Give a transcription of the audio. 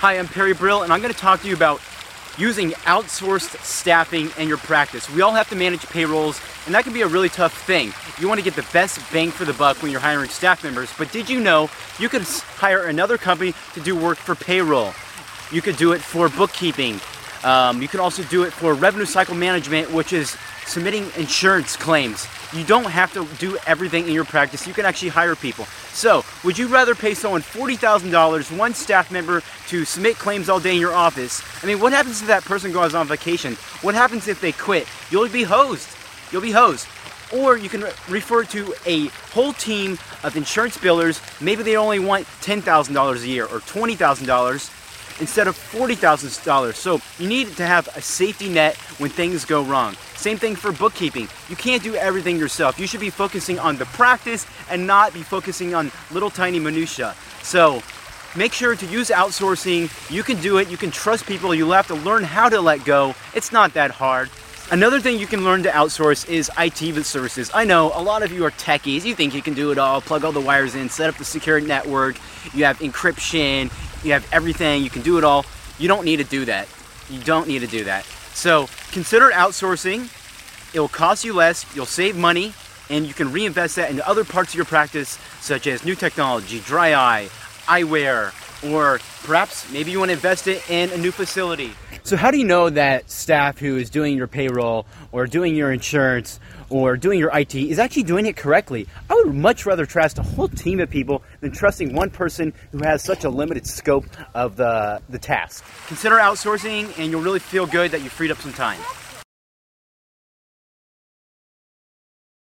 Hi, I'm Perry Brill, and I'm going to talk to you about using outsourced staffing in your practice. We all have to manage payrolls, and that can be a really tough thing. You want to get the best bang for the buck when you're hiring staff members, but did you know you could hire another company to do work for payroll? You could do it for bookkeeping. Um, you can also do it for revenue cycle management, which is submitting insurance claims. You don't have to do everything in your practice. You can actually hire people. So, would you rather pay someone $40,000, one staff member, to submit claims all day in your office? I mean, what happens if that person goes on vacation? What happens if they quit? You'll be hosed. You'll be hosed. Or you can re- refer to a whole team of insurance billers. Maybe they only want $10,000 a year or $20,000 instead of $40,000. So you need to have a safety net when things go wrong. Same thing for bookkeeping. You can't do everything yourself. You should be focusing on the practice and not be focusing on little tiny minutia. So make sure to use outsourcing. You can do it. You can trust people. You'll have to learn how to let go. It's not that hard. Another thing you can learn to outsource is IT services. I know a lot of you are techies. You think you can do it all, plug all the wires in, set up the secure network. You have encryption, you have everything, you can do it all. You don't need to do that. You don't need to do that. So consider outsourcing. It will cost you less, you'll save money, and you can reinvest that into other parts of your practice, such as new technology, dry eye, eyewear, or perhaps maybe you want to invest it in a new facility. So, how do you know that staff who is doing your payroll or doing your insurance or doing your IT is actually doing it correctly? I would much rather trust a whole team of people than trusting one person who has such a limited scope of the, the task. Consider outsourcing, and you'll really feel good that you freed up some time.